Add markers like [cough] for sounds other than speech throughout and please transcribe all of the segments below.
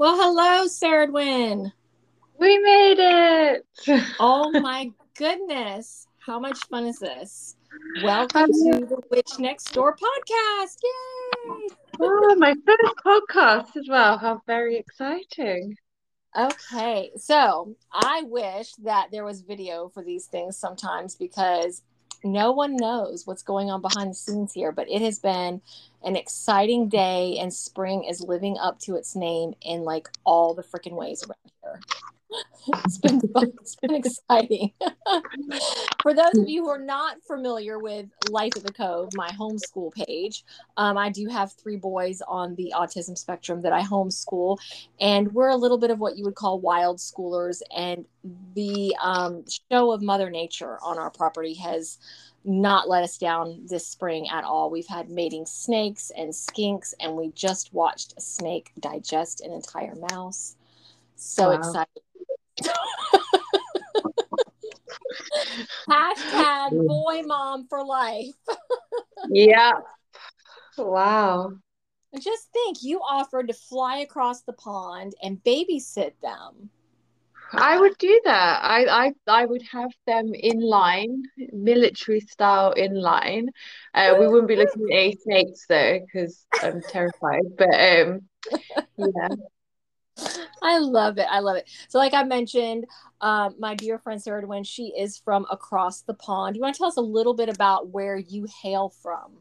Well, hello, Sarah We made it. oh [laughs] my goodness. How much fun is this? Welcome um, to the Witch Next Door podcast. Yay! Oh, my first podcast as well. How very exciting. Okay, so I wish that there was video for these things sometimes because no one knows what's going on behind the scenes here, but it has been an exciting day, and spring is living up to its name in like all the freaking ways around here. [laughs] it's been. It's been exciting. [laughs] For those of you who are not familiar with Life at the Cove, my homeschool page, um, I do have three boys on the autism spectrum that I homeschool, and we're a little bit of what you would call wild schoolers. And the um, show of Mother Nature on our property has not let us down this spring at all. We've had mating snakes and skinks, and we just watched a snake digest an entire mouse. So wow. excited. [laughs] Hashtag mm. boy mom for life. yeah. Wow. Just think you offered to fly across the pond and babysit them. I would do that. I, I I would have them in line, military style in line. Uh, we wouldn't be looking at snakes though, because I'm terrified. But um, yeah. I love it. I love it. So, like I mentioned, um, my dear friend Sarah when she is from across the pond. You want to tell us a little bit about where you hail from?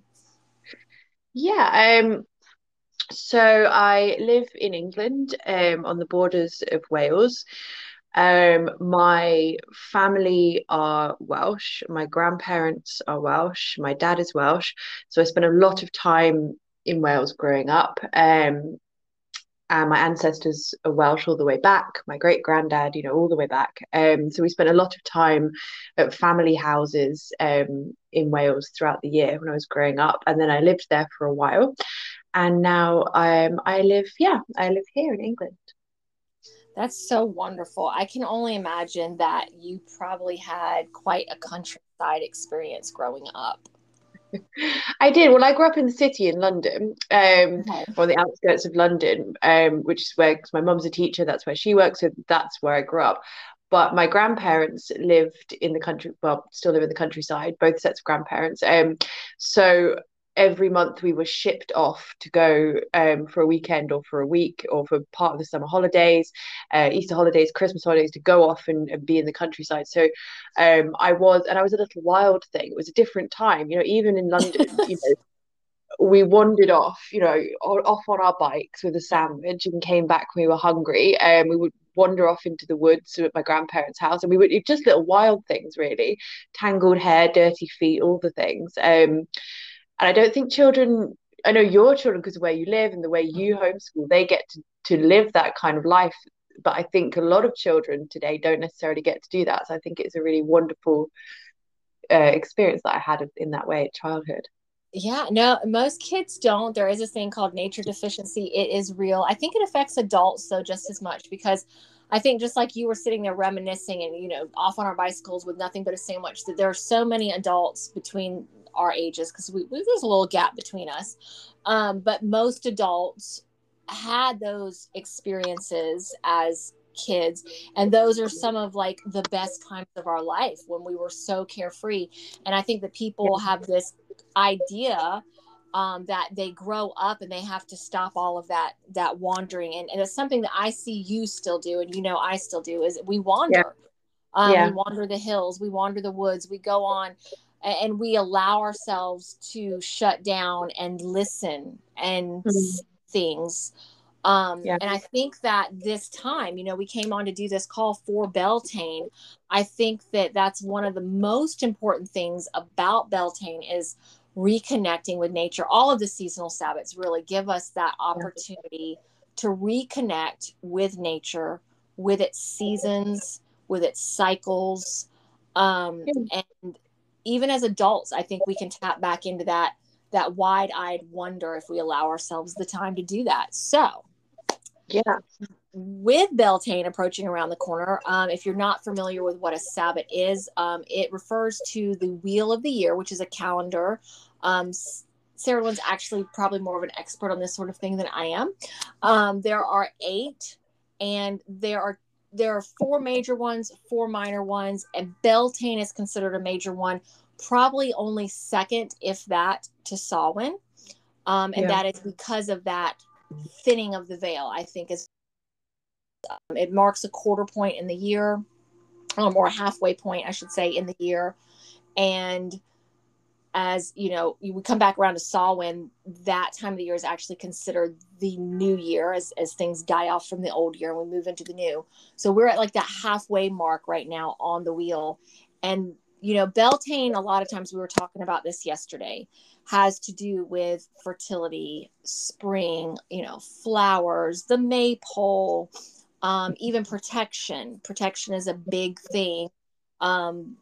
Yeah. Um. So I live in England, um, on the borders of Wales. Um, my family are Welsh. My grandparents are Welsh. My dad is Welsh. So I spent a lot of time in Wales growing up. Um, and my ancestors are Welsh all the way back. My great granddad, you know, all the way back. Um, so we spent a lot of time at family houses um, in Wales throughout the year when I was growing up, and then I lived there for a while. And now um, I live, yeah, I live here in England. That's so wonderful. I can only imagine that you probably had quite a countryside experience growing up. [laughs] I did. Well, I grew up in the city in London, um, okay. or the outskirts of London, um, which is where my mum's a teacher. That's where she works. So that's where I grew up. But my grandparents lived in the country. Well, still live in the countryside. Both sets of grandparents. Um, so every month we were shipped off to go um, for a weekend or for a week or for part of the summer holidays, uh, Easter holidays, Christmas holidays to go off and, and be in the countryside. So um, I was, and I was a little wild thing. It was a different time, you know, even in London, [laughs] you know. We wandered off, you know, off on our bikes with a sandwich and came back when we were hungry. And um, we would wander off into the woods at my grandparents' house, and we would just little wild things, really, tangled hair, dirty feet, all the things. Um, and I don't think children, I know your children, because of where you live and the way you mm-hmm. homeschool, they get to, to live that kind of life. But I think a lot of children today don't necessarily get to do that. So I think it's a really wonderful uh, experience that I had in that way at childhood. Yeah, no, most kids don't. There is a thing called nature deficiency. It is real. I think it affects adults though just as much because I think just like you were sitting there reminiscing and you know off on our bicycles with nothing but a sandwich that there are so many adults between our ages because we, we, there's a little gap between us. Um, but most adults had those experiences as kids and those are some of like the best times of our life when we were so carefree and i think that people have this idea um, that they grow up and they have to stop all of that that wandering and, and it's something that i see you still do and you know i still do is we wander yeah. Um, yeah. we wander the hills we wander the woods we go on and we allow ourselves to shut down and listen and mm-hmm. things um yeah. and i think that this time you know we came on to do this call for beltane i think that that's one of the most important things about beltane is reconnecting with nature all of the seasonal sabbats really give us that opportunity to reconnect with nature with its seasons with its cycles um, and even as adults, I think we can tap back into that that wide-eyed wonder if we allow ourselves the time to do that. So, yeah. With Beltane approaching around the corner, um, if you're not familiar with what a Sabbat is, um, it refers to the wheel of the year, which is a calendar um, Sarah Lynn's actually probably more of an expert on this sort of thing than I am. Um, there are eight, and there are there are four major ones, four minor ones, and Beltane is considered a major one, probably only second, if that, to Samhain. Um, and yeah. that is because of that thinning of the veil, I think is um, it marks a quarter point in the year, um, or a halfway point, I should say, in the year. And as you know, we come back around to Samhain, that time of the year is actually considered the new year as, as things die off from the old year and we move into the new. So we're at like that halfway mark right now on the wheel. And, you know, Beltane, a lot of times we were talking about this yesterday, has to do with fertility, spring, you know, flowers, the maypole, um, even protection. Protection is a big thing. Um,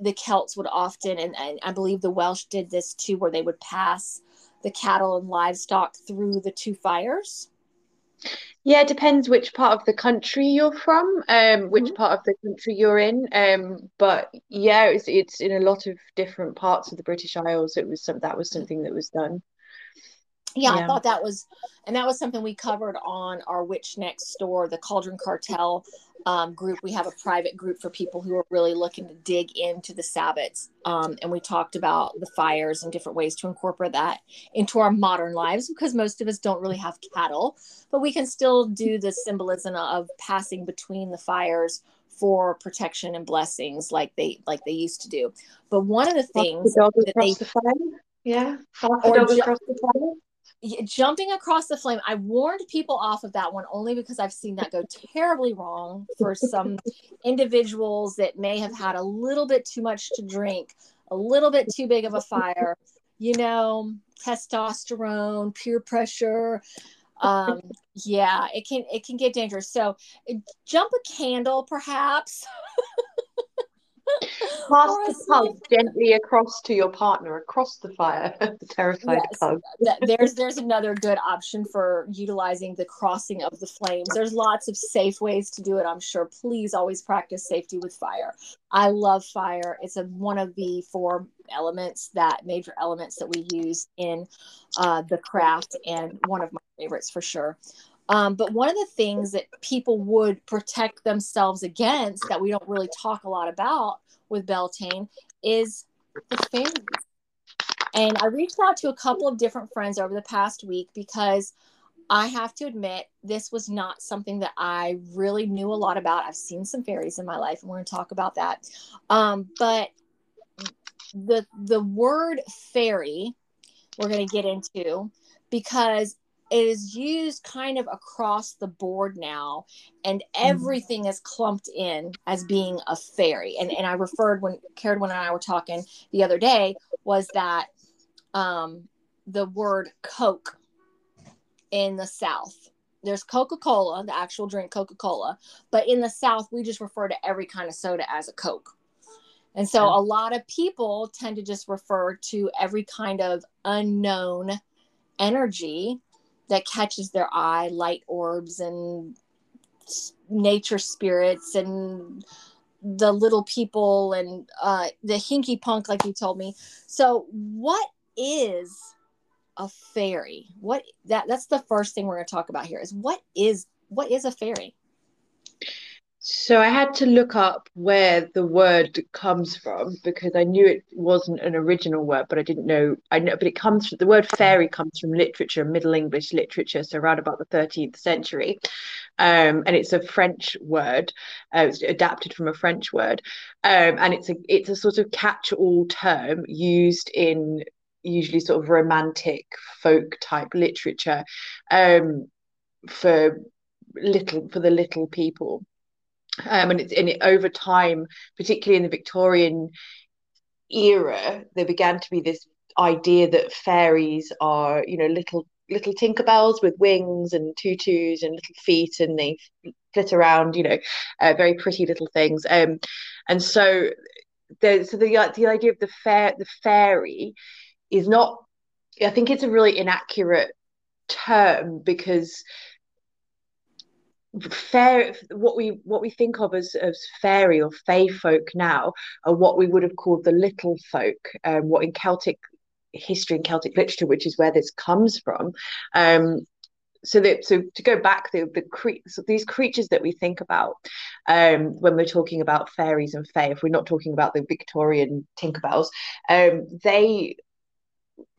the Celts would often, and, and I believe the Welsh did this too, where they would pass the cattle and livestock through the two fires. Yeah, it depends which part of the country you're from, um, which mm-hmm. part of the country you're in. Um, but yeah, it's it's in a lot of different parts of the British Isles. It was some that was something that was done yeah, yeah, I thought that was, and that was something we covered on our Witch Next Door, the Cauldron Cartel um, group. We have a private group for people who are really looking to dig into the Sabbats. Um, and we talked about the fires and different ways to incorporate that into our modern lives because most of us don't really have cattle, but we can still do the symbolism of passing between the fires for protection and blessings like they like they used to do. But one of the things the that they the. Yeah, or fire jumping across the flame i warned people off of that one only because i've seen that go terribly wrong for some [laughs] individuals that may have had a little bit too much to drink a little bit too big of a fire you know testosterone peer pressure um yeah it can it can get dangerous. So jump a candle perhaps [laughs] Pass the pug gently across to your partner, across the fire. [laughs] terrified yes, pug. there's there's another good option for utilizing the crossing of the flames. There's lots of safe ways to do it. I'm sure. Please always practice safety with fire. I love fire. It's a, one of the four elements that major elements that we use in uh, the craft, and one of my favorites for sure. Um, but one of the things that people would protect themselves against that we don't really talk a lot about with Beltane is the fairies. And I reached out to a couple of different friends over the past week because I have to admit this was not something that I really knew a lot about. I've seen some fairies in my life, and we're going to talk about that. Um, but the the word fairy we're going to get into because it is used kind of across the board now and mm-hmm. everything is clumped in as being a fairy. And, and i referred when Karen and i were talking the other day was that um, the word coke in the south there's coca-cola the actual drink coca-cola but in the south we just refer to every kind of soda as a coke. And so a lot of people tend to just refer to every kind of unknown energy that catches their eye light orbs and nature spirits and the little people and uh, the hinky punk like you told me. So what is a fairy? What that that's the first thing we're going to talk about here is what is what is a fairy so I had to look up where the word comes from because I knew it wasn't an original word, but I didn't know. I know, but it comes from the word fairy comes from literature, Middle English literature, so around about the 13th century, um, and it's a French word. Uh, it's adapted from a French word, um, and it's a it's a sort of catch-all term used in usually sort of romantic folk type literature um, for little for the little people um, and it's in it over time, particularly in the Victorian era, there began to be this idea that fairies are, you know, little little Tinkerbells with wings and tutus and little feet, and they flit around, you know, uh, very pretty little things. Um, and so the, so the the idea of the fair the fairy is not. I think it's a really inaccurate term because fair what we what we think of as, as fairy or fae folk now are what we would have called the little folk um, what in celtic history and Celtic literature, which is where this comes from. Um, so that so to go back the the cre- so these creatures that we think about um, when we're talking about fairies and fae, if we're not talking about the Victorian Tinkerbells, um, they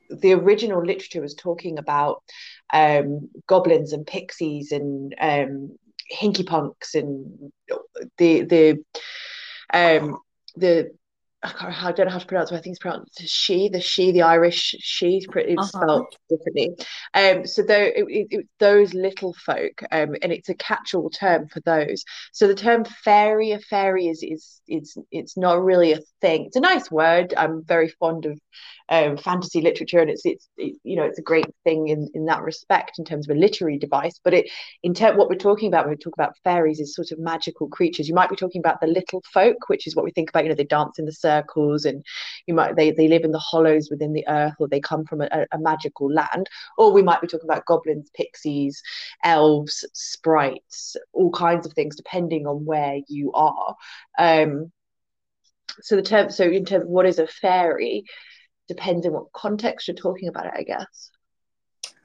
the original literature was talking about um, goblins and pixies and um, hinky punks and the the um, the I, don't know how to pronounce it. I think it's pronounced she, the she, the Irish she. It's uh-huh. spelled differently. Um, so though it, it, those little folk, um, and it's a catch-all term for those. So the term fairy, a fairy is is it's it's not really a thing. It's a nice word. I'm very fond of um, fantasy literature, and it's it's it, you know it's a great thing in in that respect in terms of a literary device. But it in what we're talking about when we talk about fairies is sort of magical creatures. You might be talking about the little folk, which is what we think about. You know, they dance in the circles, and you might they they live in the hollows within the earth, or they come from a, a magical land. Or we might be talking about goblins, pixies, elves, sprites, all kinds of things, depending on where you are. Um, so the term so in terms of what is a fairy depends on what context you're talking about it, I guess.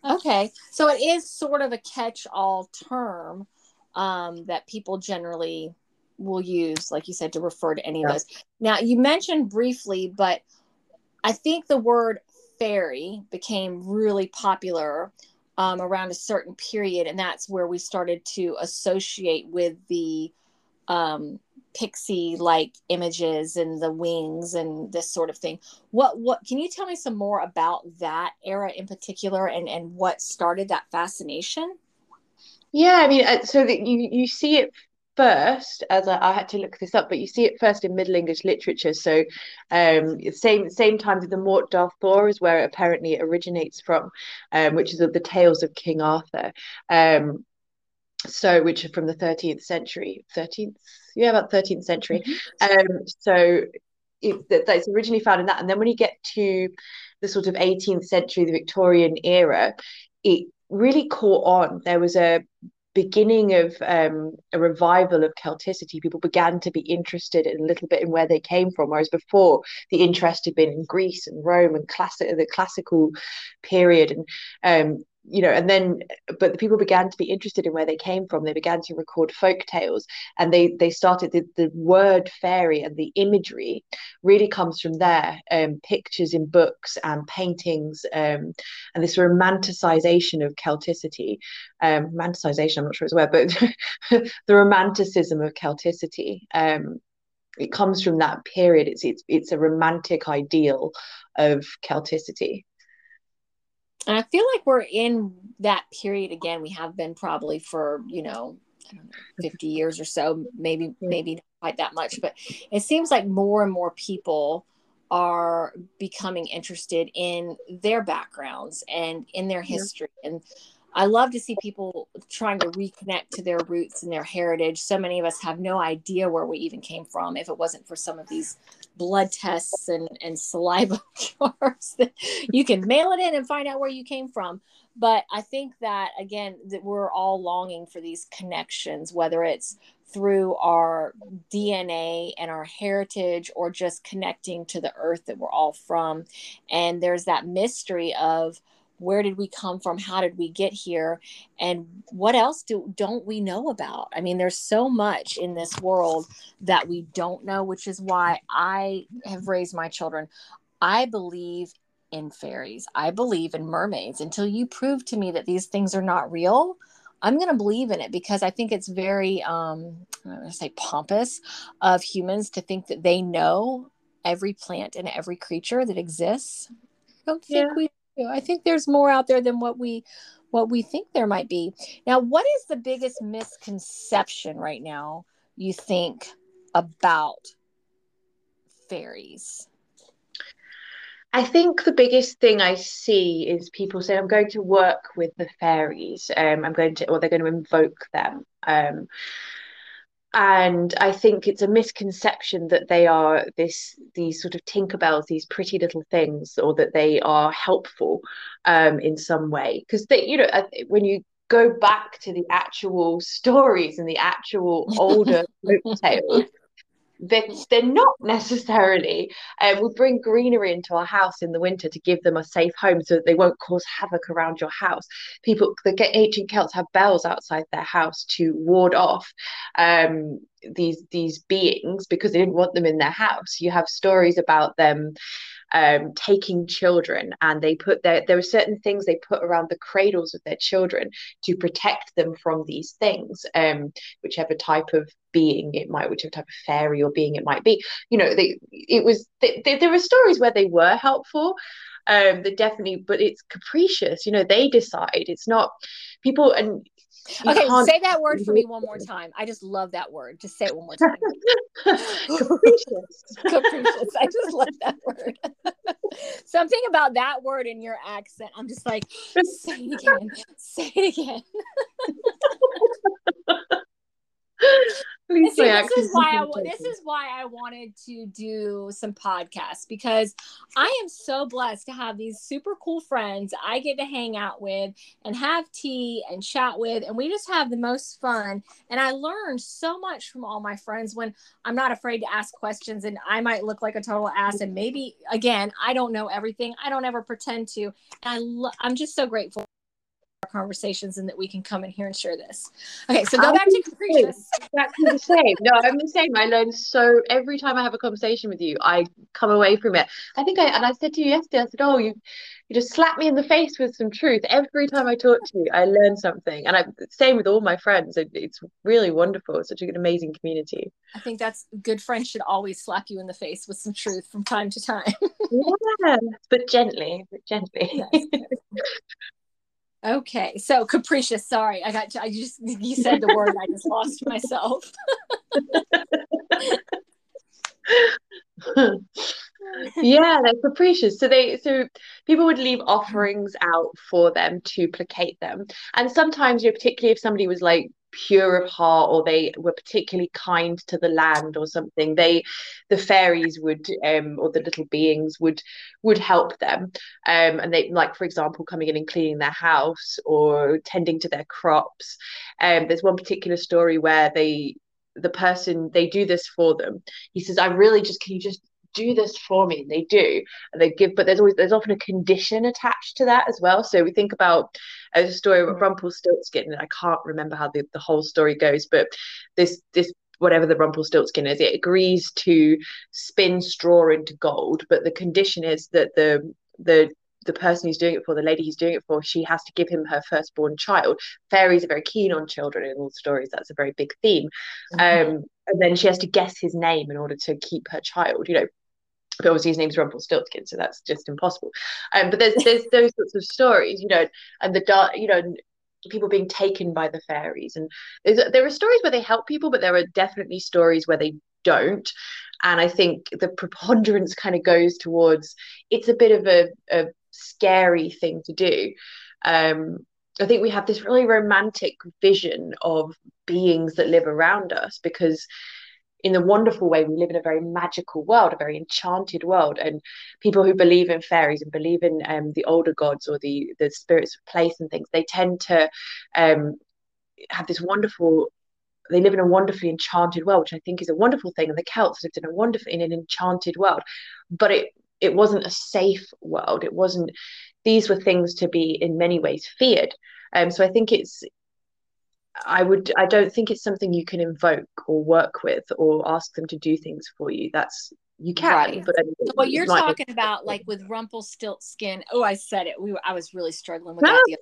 Okay. So it is sort of a catch all term um, that people generally will use, like you said, to refer to any yeah. of those. Now, you mentioned briefly, but I think the word fairy became really popular um, around a certain period, and that's where we started to associate with the um, pixie like images and the wings and this sort of thing what what can you tell me some more about that era in particular and and what started that fascination yeah i mean uh, so that you you see it first as I, I, had to look this up but you see it first in middle english literature. So um same same time that the Morte d'Arthur is where it apparently it originates from um which is of the tales of king arthur. Um so which are from the 13th century 13th yeah about 13th century. Mm-hmm. um so it, that, that's originally found in that. And then when you get to the sort of 18th century the victorian era it really caught on. There was a beginning of um, a revival of Celticity, people began to be interested in a little bit in where they came from, whereas before the interest had been in Greece and Rome and classic the classical period, and um, you know, and then, but the people began to be interested in where they came from. They began to record folk tales, and they they started the, the word fairy and the imagery really comes from there. Um, pictures in books and paintings, um, and this romanticization of Celticity. Um, romanticization, I'm not sure it's word, but [laughs] the romanticism of Celticity. Um, it comes from that period. It's it's it's a romantic ideal of Celticity. And I feel like we're in that period again. We have been probably for, you know, I don't know, 50 years or so, maybe, maybe not quite that much, but it seems like more and more people are becoming interested in their backgrounds and in their history. And I love to see people trying to reconnect to their roots and their heritage. So many of us have no idea where we even came from if it wasn't for some of these blood tests and, and saliva [laughs] jars you can mail it in and find out where you came from. But I think that again, that we're all longing for these connections, whether it's through our DNA and our heritage or just connecting to the earth that we're all from. And there's that mystery of where did we come from? How did we get here? And what else do don't we know about? I mean there's so much in this world that we don't know which is why i have raised my children. I believe in fairies. I believe in mermaids. Until you prove to me that these things are not real i'm going to believe in it because i think it's very um i'm going to say pompous of humans to think that they know every plant and every creature that exists. I don't think yeah. we I think there's more out there than what we what we think there might be. Now, what is the biggest misconception right now you think about fairies? I think the biggest thing I see is people say, I'm going to work with the fairies. Um, I'm going to, or they're going to invoke them. Um, and I think it's a misconception that they are this these sort of Tinkerbells, these pretty little things, or that they are helpful um, in some way. Because they, you know, when you go back to the actual stories and the actual [laughs] older folk tales, they're, they're not necessarily. Um, we bring greenery into our house in the winter to give them a safe home so that they won't cause havoc around your house. People, the ancient Celts have bells outside their house to ward off um, these these beings because they didn't want them in their house. You have stories about them um, taking children and they put their there are certain things they put around the cradles of their children to protect them from these things um, whichever type of being it might whichever type of fairy or being it might be. You know they it was they, they, there were stories where they were helpful um they definitely but it's capricious. You know they decide. It's not people and okay, say that word for me one more time. I just love that word. Just say it one more [laughs] time. Capricious. [laughs] Capricious. I just love that word. [laughs] Something about that word in your accent. I'm just like, say it again. Say it again. See, this is why I this is why I wanted to do some podcasts because I am so blessed to have these super cool friends I get to hang out with and have tea and chat with and we just have the most fun. And I learn so much from all my friends when I'm not afraid to ask questions and I might look like a total ass and maybe again I don't know everything. I don't ever pretend to. And I lo- I'm just so grateful conversations and that we can come in here and share this. Okay, so go I'm back to capricious. Exactly the same. No, I'm the same. I learn so every time I have a conversation with you, I come away from it. I think I and I said to you yesterday, I said, Oh, you you just slap me in the face with some truth. Every time I talk to you, I learn something. And I same with all my friends. It, it's really wonderful. It's such an amazing community. I think that's good friends should always slap you in the face with some truth from time to time. [laughs] yeah, but gently, but gently. Yes. [laughs] Okay, so capricious. Sorry, I got. To, I just you said the word. I just lost myself. [laughs] yeah, they're capricious. So they so people would leave mm-hmm. offerings out for them to placate them, and sometimes you know, particularly if somebody was like pure of heart or they were particularly kind to the land or something they the fairies would um or the little beings would would help them. Um and they like for example coming in and cleaning their house or tending to their crops. Um there's one particular story where they the person they do this for them. He says i really just can you just do this for me and they do and they give but there's always there's often a condition attached to that as well so we think about a story of mm. Rumpelstiltskin and I can't remember how the, the whole story goes but this this whatever the Rumpelstiltskin is it agrees to spin straw into gold but the condition is that the the the person who's doing it for, the lady he's doing it for, she has to give him her firstborn child. Fairies are very keen on children in all stories. That's a very big theme. Mm-hmm. Um, and then she has to guess his name in order to keep her child. You know, but obviously his name's Rumpelstiltskin, so that's just impossible. Um, but there's there's [laughs] those sorts of stories, you know, and the dark, you know, people being taken by the fairies, and there are stories where they help people, but there are definitely stories where they don't. And I think the preponderance kind of goes towards it's a bit of a, a scary thing to do. Um, I think we have this really romantic vision of beings that live around us because in a wonderful way we live in a very magical world a very enchanted world and people who believe in fairies and believe in um, the older gods or the the spirits of place and things they tend to um, have this wonderful they live in a wonderfully enchanted world which i think is a wonderful thing and the celts lived in a wonderful in an enchanted world. But it it wasn't a safe world it wasn't these were things to be in many ways feared. Um, so i think it's I would I don't think it's something you can invoke or work with or ask them to do things for you. That's you can, right. but so what you're talking about, like with Rumpelstiltskin. Oh, I said it. We were, I was really struggling with that.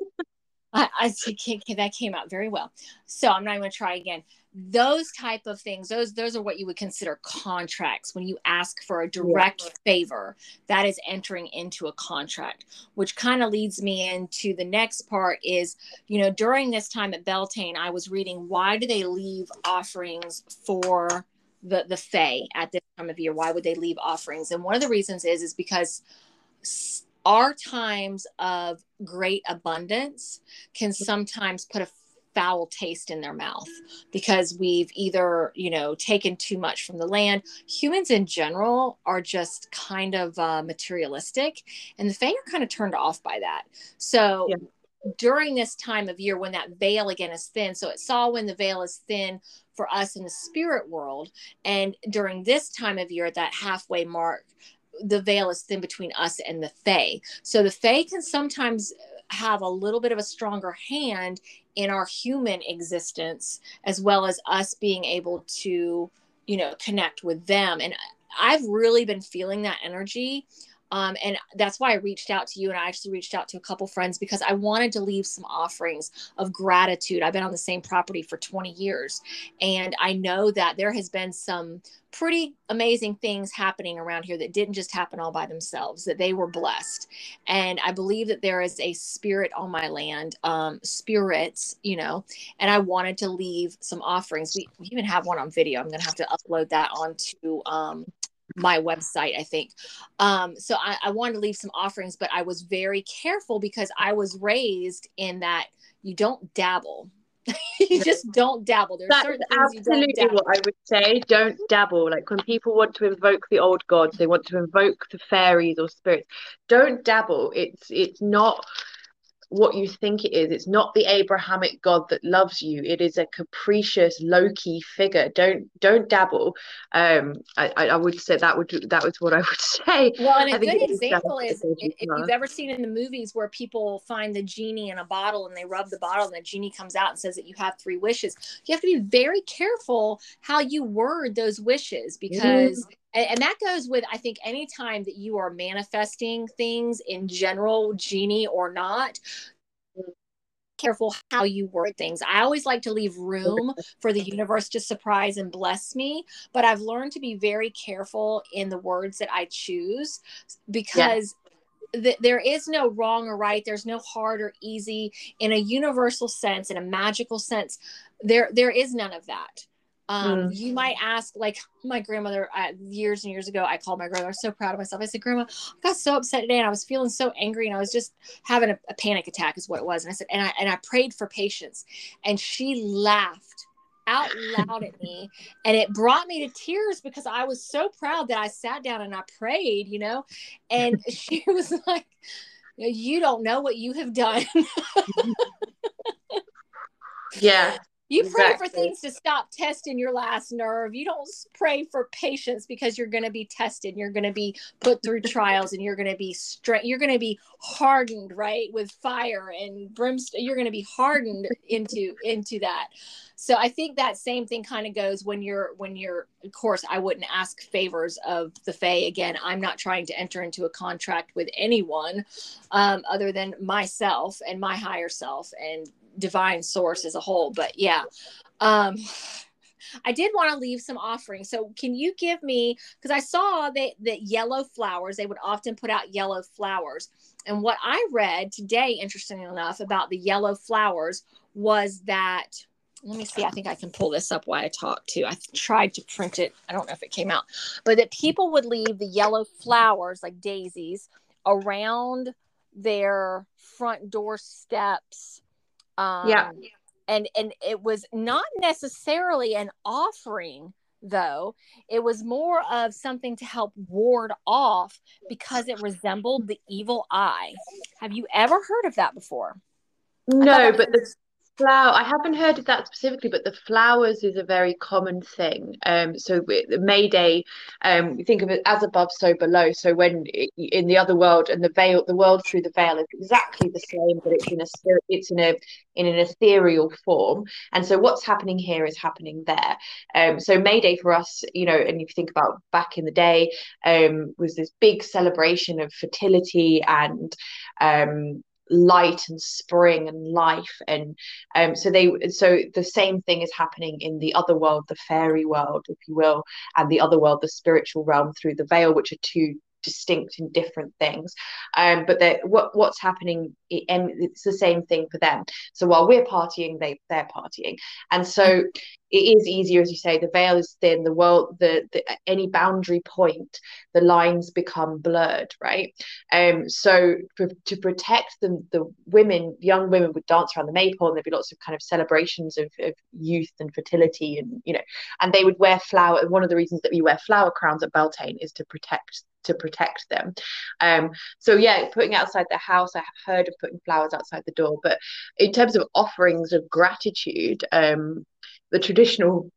I, I that came out very well. So I'm not going to try again those type of things those those are what you would consider contracts when you ask for a direct yeah. favor that is entering into a contract which kind of leads me into the next part is you know during this time at beltane i was reading why do they leave offerings for the the fae at this time of year why would they leave offerings and one of the reasons is is because our times of great abundance can sometimes put a foul taste in their mouth because we've either you know taken too much from the land humans in general are just kind of uh, materialistic and the fae are kind of turned off by that so yeah. during this time of year when that veil again is thin. So it saw when the veil is thin for us in the spirit world. And during this time of year, that halfway mark, the veil is thin between us and the Fae. So the Fae can sometimes have a little bit of a stronger hand in our human existence, as well as us being able to, you know, connect with them. And I've really been feeling that energy um, and that's why I reached out to you. And I actually reached out to a couple friends because I wanted to leave some offerings of gratitude. I've been on the same property for 20 years. And I know that there has been some pretty amazing things happening around here that didn't just happen all by themselves, that they were blessed. And I believe that there is a spirit on my land, um, spirits, you know, and I wanted to leave some offerings. We, we even have one on video. I'm going to have to upload that onto um, my website, I think. Um, so I, I wanted to leave some offerings, but I was very careful because I was raised in that you don't dabble. [laughs] you just don't dabble. There's That's absolutely what I would say. Don't dabble. Like when people want to invoke the old gods, they want to invoke the fairies or spirits. Don't dabble. It's it's not what you think it is. It's not the Abrahamic God that loves you. It is a capricious, low key figure. Don't don't dabble. Um, I, I would say that would that was what I would [laughs] say. Well, and a good example is if, you've ever seen in the movies where people find the genie in a bottle and they rub the bottle and the genie comes out and says that you have three wishes. You have to be very careful how you word those wishes because. Mm and, and that goes with i think anytime that you are manifesting things in general genie or not careful how you word things. I always like to leave room for the universe to surprise and bless me, but I've learned to be very careful in the words that I choose because yeah. th- there is no wrong or right. There's no hard or easy in a universal sense, in a magical sense. There, there is none of that um, mm. you might ask like my grandmother uh, years and years ago i called my grandmother i was so proud of myself. I said grandma i got so upset today and i was feeling so angry and i was just having a, a panic attack is what it was. And i said and i and i prayed for patience and she laughed out loud at me and it brought me to tears because i was so proud that i sat down and i prayed you know? And [laughs] she was like you don't know what you have done. Yeah [laughs] you pray exactly. for things to stop testing your last nerve. You don't pray for patience because you're going to be tested. You're going to be put through trials, and you're going to be straight. You're going to be hardened, right, with fire and brimstone. You're going to be hardened into into that. So I think that same thing kind of goes when you're when you're. Of course, I wouldn't ask favors of the Fae again. I'm not trying to enter into a contract with anyone, um, other than myself and my higher self and divine source as a whole. But yeah, um, I did want to leave some offerings. So can you give me because I saw that that yellow flowers they would often put out yellow flowers, and what I read today, interestingly enough, about the yellow flowers was that. Let me see. I think I can pull this up while I talk too. I tried to print it. I don't know if it came out, but that people would leave the yellow flowers like daisies around their front door steps um, yeah. And and it was not necessarily an offering though. It was more of something to help ward off because it resembled the evil eye. Have you ever heard of that before? No but the flower i haven't heard of that specifically but the flowers is a very common thing. Um so may day um we think of it as above so below. So when it, in the other world and the veil the world through the veil is exactly the same but it's in a it's in a in an ethereal form. And so what's happening here is happening there. Um so may day for us you know and if you think about back in the day um was this big celebration of fertility and um light and spring and life. And um so they so the same thing is happening in the other world the fairy world if you will and the other world the spiritual realm through the veil which are two distinct and different things. Um but that what what's happening and it's the same thing for them. So while we're partying they they're partying. And so it is easier as you say the veil is thin the world the, the any boundary point the lines become blurred right um so for, to protect the the women young women would dance around the maypole and there'd be lots of kind of celebrations of, of youth and fertility and you know and they would wear flower one of the reasons that we wear flower crowns at beltane is to protect to protect them. Um, so yeah, putting outside the house, I have heard of putting flowers outside the door, but in terms of offerings of gratitude, um, the traditional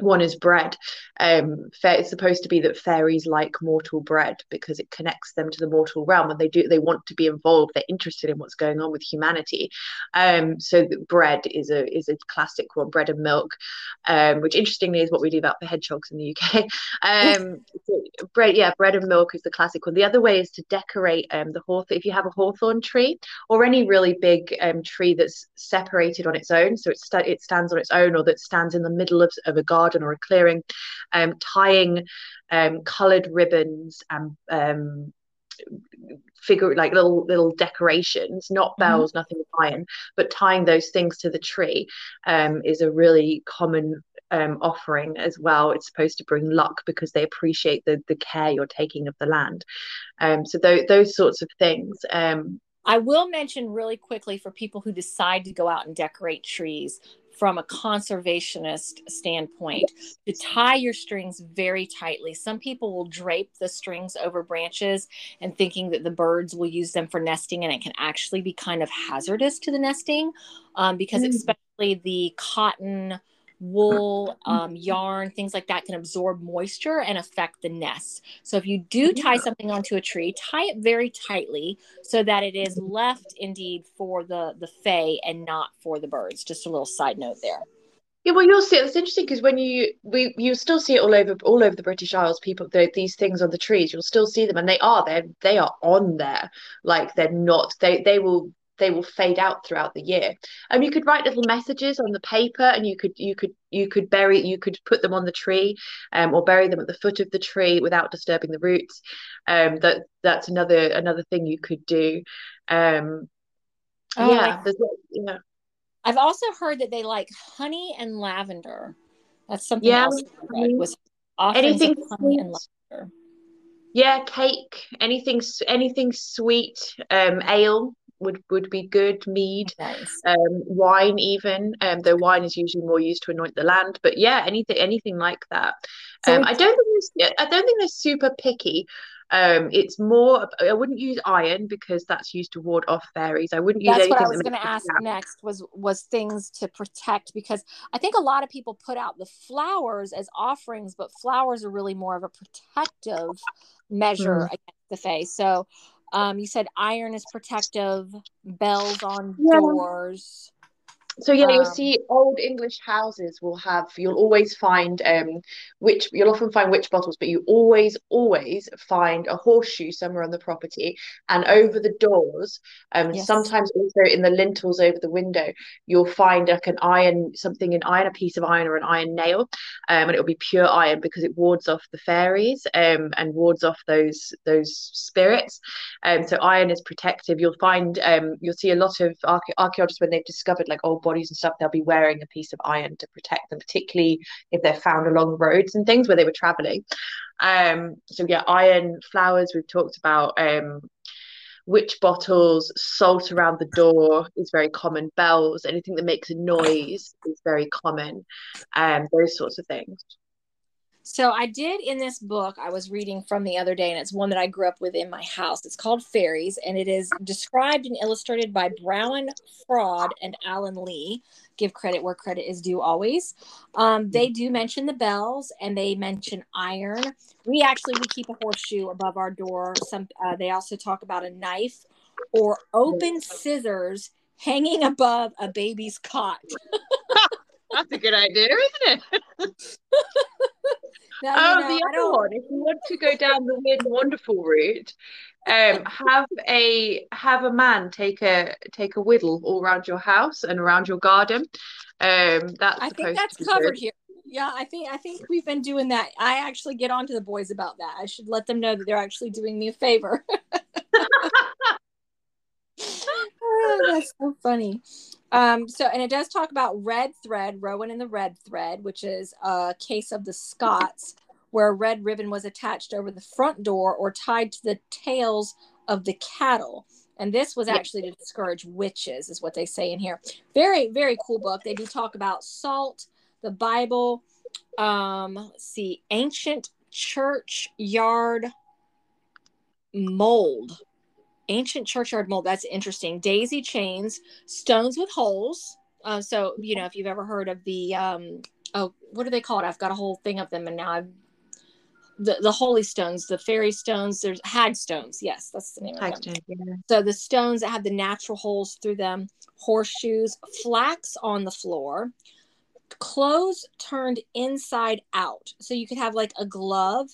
one is bread. Um, it's supposed to be that fairies like mortal bread because it connects them to the mortal realm, and they do they want to be involved. They're interested in what's going on with humanity. Um, so bread is a is a classic one, bread and milk, um, which interestingly is what we do about the hedgehogs in the UK. [laughs] Um, bread, yeah, bread and milk is the classic one. The other way is to decorate um, the hawthorn. If you have a hawthorn tree or any really big um, tree that's separated on its own, so it st- it stands on its own, or that stands in the middle of, of a garden garden or a clearing, um, tying um, coloured ribbons and um, figure like little little decorations, not mm-hmm. bells, mm-hmm. nothing iron, but tying those things to the tree um, is a really common um, offering as well. It's supposed to bring luck because they appreciate the the care you're taking of the land. Um, so th- those sorts of things. Um, I will mention really quickly for people who decide to go out and decorate trees from a conservationist standpoint to tie your strings very tightly. Some people will drape the strings over branches and thinking that the birds will use them for nesting, and it can actually be kind of hazardous to the nesting um, because, mm. especially the cotton wool, um, yarn, things like that can absorb moisture and affect the nest. So if you do tie something onto a tree, tie it very tightly so that it is left indeed for the the fae and not for the birds. Just a little side note there. Yeah, well, you'll see. It's interesting because when you we you still see it all over all over the British Isles. People, the, these things on the trees, you'll still see them, and they are there. They are on there, like they're not. They they will they will fade out throughout the year. And um, you could write little messages on the paper, and you could you could you could bury you could put them on the tree, um, or bury them at the foot of the tree without disturbing the roots. Um, that that's another another thing you could do. Um, oh, yeah, there's yeah. I've also heard that they like honey and lavender. That's something yeah, else was anything honey and lavender. Yeah, cake, anything anything sweet, um, ale would would be good mead nice. um, wine even um, though wine is usually more used to anoint the land but yeah anything anything like that so um, i don't think i don't think they're super picky um, it's more. I wouldn't use iron because that's used to ward off fairies. I wouldn't use. That's what I was going to ask next. Was was things to protect because I think a lot of people put out the flowers as offerings, but flowers are really more of a protective measure mm. against the fae. So um, you said iron is protective, bells on yeah. doors so yeah, you'll um, see old English houses will have. You'll always find um, which you'll often find witch bottles, but you always always find a horseshoe somewhere on the property, and over the doors, um, yes. sometimes also in the lintels over the window, you'll find like an iron something in iron, a piece of iron or an iron nail, um, and it'll be pure iron because it wards off the fairies, um, and wards off those those spirits. Um, so iron is protective. You'll find um, you'll see a lot of archaeologists when they've discovered like old bodies and stuff, they'll be wearing a piece of iron to protect them, particularly if they're found along roads and things where they were traveling. Um, so yeah, iron flowers we've talked about. Um, witch bottles, salt around the door is very common. Bells, anything that makes a noise is very common. Um, those sorts of things. So I did in this book I was reading from the other day, and it's one that I grew up with in my house. It's called Fairies, and it is described and illustrated by Brian Froud and Alan Lee. Give credit where credit is due always. Um, they do mention the bells and they mention iron. We actually we keep a horseshoe above our door. Some uh, they also talk about a knife or open scissors hanging above a baby's cot. [laughs] That's a good idea, isn't it? [laughs] now, oh, know, the other one, if you want to go down the weird wonderful route, um, [laughs] have a have a man take a take a whittle all around your house and around your garden. Um, that's I think that's covered good. here. Yeah, I think I think we've been doing that. I actually get on to the boys about that. I should let them know that they're actually doing me a favor. [laughs] oh, [laughs] that's so funny. Um, so, and it does talk about red thread, Rowan and the red thread, which is a case of the Scots, where a red ribbon was attached over the front door or tied to the tails of the cattle. And this was actually to discourage witches, is what they say in here. Very, very cool book. They do talk about salt, the Bible, um, let's see, ancient churchyard mold ancient churchyard mold. That's interesting. Daisy chains, stones with holes. Uh, so you know if you've ever heard of the um, oh what are they called? I've got a whole thing of them, and now I've the, the holy stones, the fairy stones. There's hag stones. Yes, that's the name hag of them. yeah. So the stones that have the natural holes through them, horseshoes, flax on the floor, clothes turned inside out. So you could have like a glove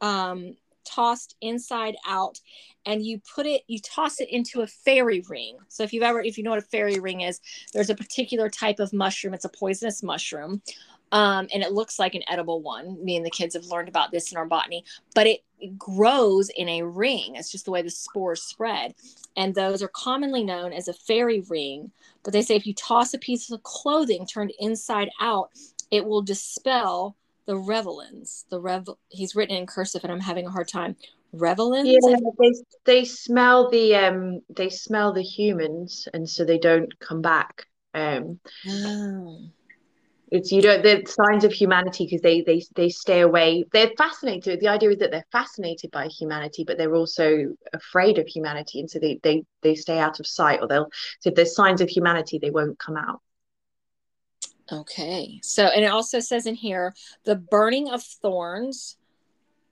um, tossed inside out and you put it you toss it into a fairy ring. So if you've ever if you know what a fairy ring is there's a particular type of mushroom. It's a poisonous mushroom um, and it looks like an edible one. Me and the kids have learned about this in our botany but it grows in a ring. It's just the way the spores spread. And those are commonly known as a fairy ring but they say if you toss a piece of clothing turned inside out it will dispel the revelins the rev he's written in cursive and i'm having a hard time. Revelins yeah they, they smell the um they smell the humans and so they don't come back um. Oh. it's you don't the signs of humanity because they they they stay away. They're fascinated the idea is that they're fascinated by humanity but they're also afraid of humanity and so they they they stay out of sight or they'll so if there's signs of humanity they won't come out Okay. So, and it also says in here the burning of thorns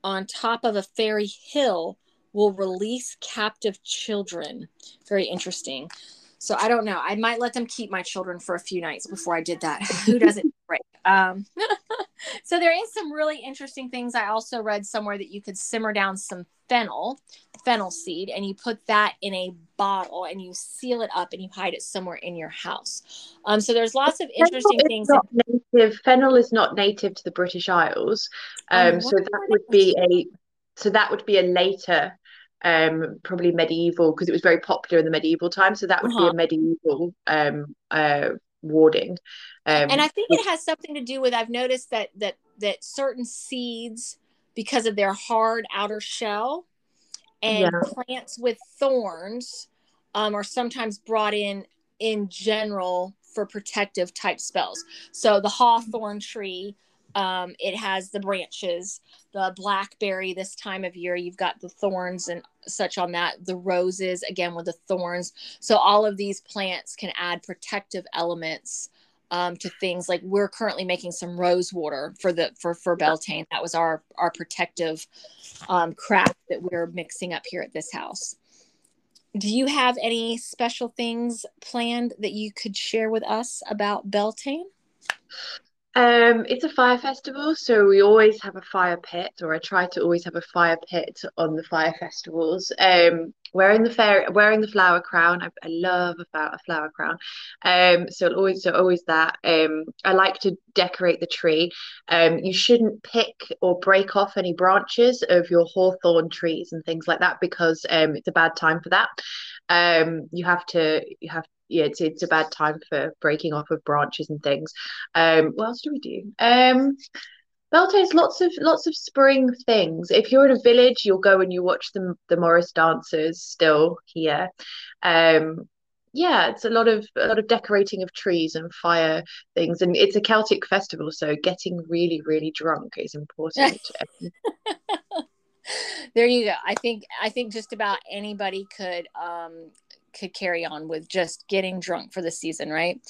on top of a fairy hill will release captive children. Very interesting. So I don't know. I might let them keep my children for a few nights before I did that. [laughs] Who doesn't break? Um, [laughs] so there is some really interesting things. I also read somewhere that you could simmer down some fennel, fennel seed, and you put that in a bottle and you seal it up and you hide it somewhere in your house. Um, so there's lots of interesting things. Not native. Fennel is not native to the British Isles. Um, um so that would be a so that would be a later um probably medieval because it was very popular in the medieval time so that would uh-huh. be a medieval um uh warding um, and i think it has something to do with i've noticed that that that certain seeds because of their hard outer shell and yeah. plants with thorns um, are sometimes brought in in general for protective type spells so the hawthorn tree um, it has the branches the blackberry this time of year you've got the thorns and such on that the roses again with the thorns so all of these plants can add protective elements um, to things like we're currently making some rose water for the for for Beltane. That was our our protective um, craft that we're mixing up here at this house. Do you have any special things planned that you could share with us about Beltane? Um, it's a fire festival, so we always have a fire pit, or I try to always have a fire pit on the fire festivals. Um, wearing the fair, wearing the flower crown. I, I love a, a flower crown. Um, so always, so always that. Um, I like to decorate the tree. Um, you shouldn't pick or break off any branches of your hawthorn trees and things like that because um, it's a bad time for that. Um, you have to, you have yeah, it's it's a bad time for breaking off of branches and things. Um, what else do we do? Um, Beltane's lots of lots of spring things. If you're in a village, you'll go and you watch the the Morris dancers still here. Um, yeah, it's a lot of a lot of decorating of trees and fire things, and it's a Celtic festival, so getting really really drunk is important. [laughs] there you go. I think I think just about anybody could um, could carry on with just getting drunk for the season, right?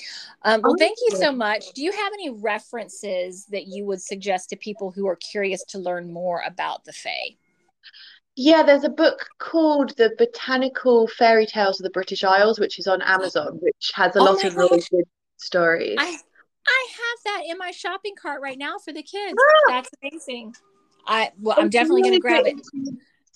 Um, well, thank you so much. Do you have any references that you would suggest to people who are curious to learn more about the Fae? Yeah, there's a book called The Botanical Fairy Tales of the British Isles, which is on Amazon, which has a oh lot of gosh. really good stories. I, I have that in my shopping cart right now for the kids. Ah! That's amazing. I well, I'm definitely really to grab it.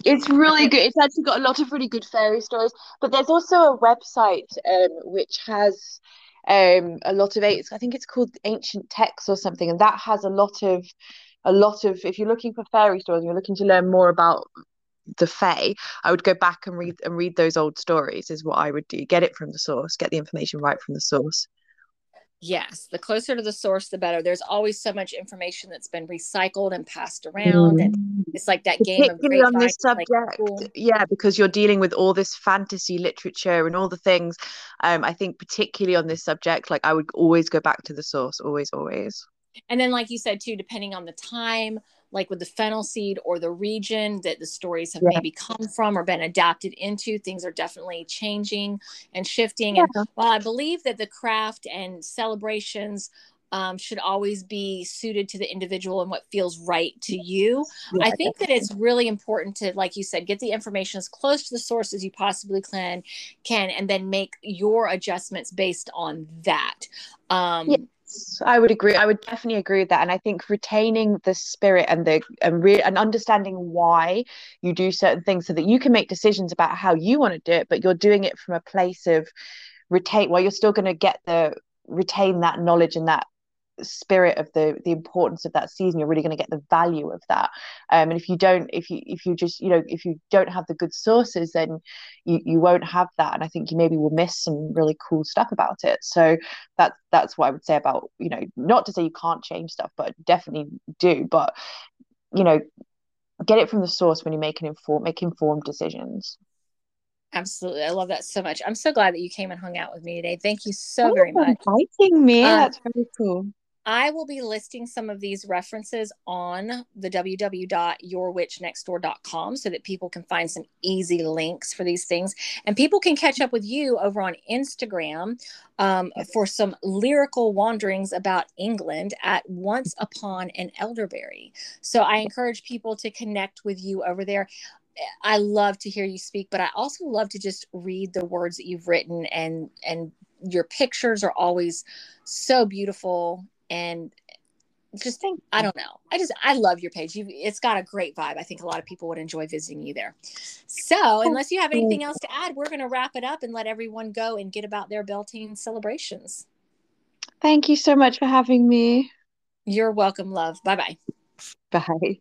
It's really good. It's actually got a lot of really good fairy stories. But there's also a website um, which has um, a lot of eight. I think it's called Ancient Texts or something, and that has a lot of a lot of. If you're looking for fairy stories, you're looking to learn more about the Fae, I would go back and read and read those old stories. Is what I would do. Get it from the source. Get the information right from the source. Yes, the closer to the source, the better. There's always so much information that's been recycled and passed around, and mm. it's like that game of on this subject. Like, cool. Yeah, because you're dealing with all this fantasy literature and all the things. Um, I think particularly on this subject, like I would always go back to the source, always, always. And then, like you said too, depending on the time, like with the fennel seed or the region that the stories have yeah. maybe come from or been adapted into, things are definitely changing and shifting. Yeah. And while I believe that the craft and celebrations um, should always be suited to the individual and what feels right to you. Yeah, I think that it's really important to, like you said, get the information as close to the source as you possibly can, can, and then make your adjustments based on that. Um. I would agree. I would definitely agree with that, and I think retaining the spirit and the and re- and understanding why you do certain things, so that you can make decisions about how you want to do it, but you're doing it from a place of retain. While you're still going to get the retain that knowledge and that spirit of the the importance of that season you're really going to get the value of that um, and if you don't if you if you just you know if you don't have the good sources then you you won't have that and i think you maybe will miss some really cool stuff about it so that that's what i would say about you know not to say you can't change stuff but definitely do but you know get it from the source when you make an informed make informed decisions Absolutely. I love that so much. I'm so glad that you came and hung out with me today. Thank you so oh, very much. Inviting me. Uh, That's very cool. I will be listing some of these references on the www.yourwitchnextdoor.com so that people can find some easy links for these things. And people can catch up with you over on Instagram um, for some lyrical wanderings about England at Once Upon an Elderberry. So I encourage people to connect with you over there. I love to hear you speak, but I also love to just read the words that you've written and and your pictures are always so beautiful and just think i don't know. I just i love your page. You it's got a great vibe. I think a lot of people would enjoy visiting you there. So unless you have anything else to add we're going to wrap it up and let everyone go and get about their beltane celebrations. Thank you so much for having me. You're welcome love. Bye bye bye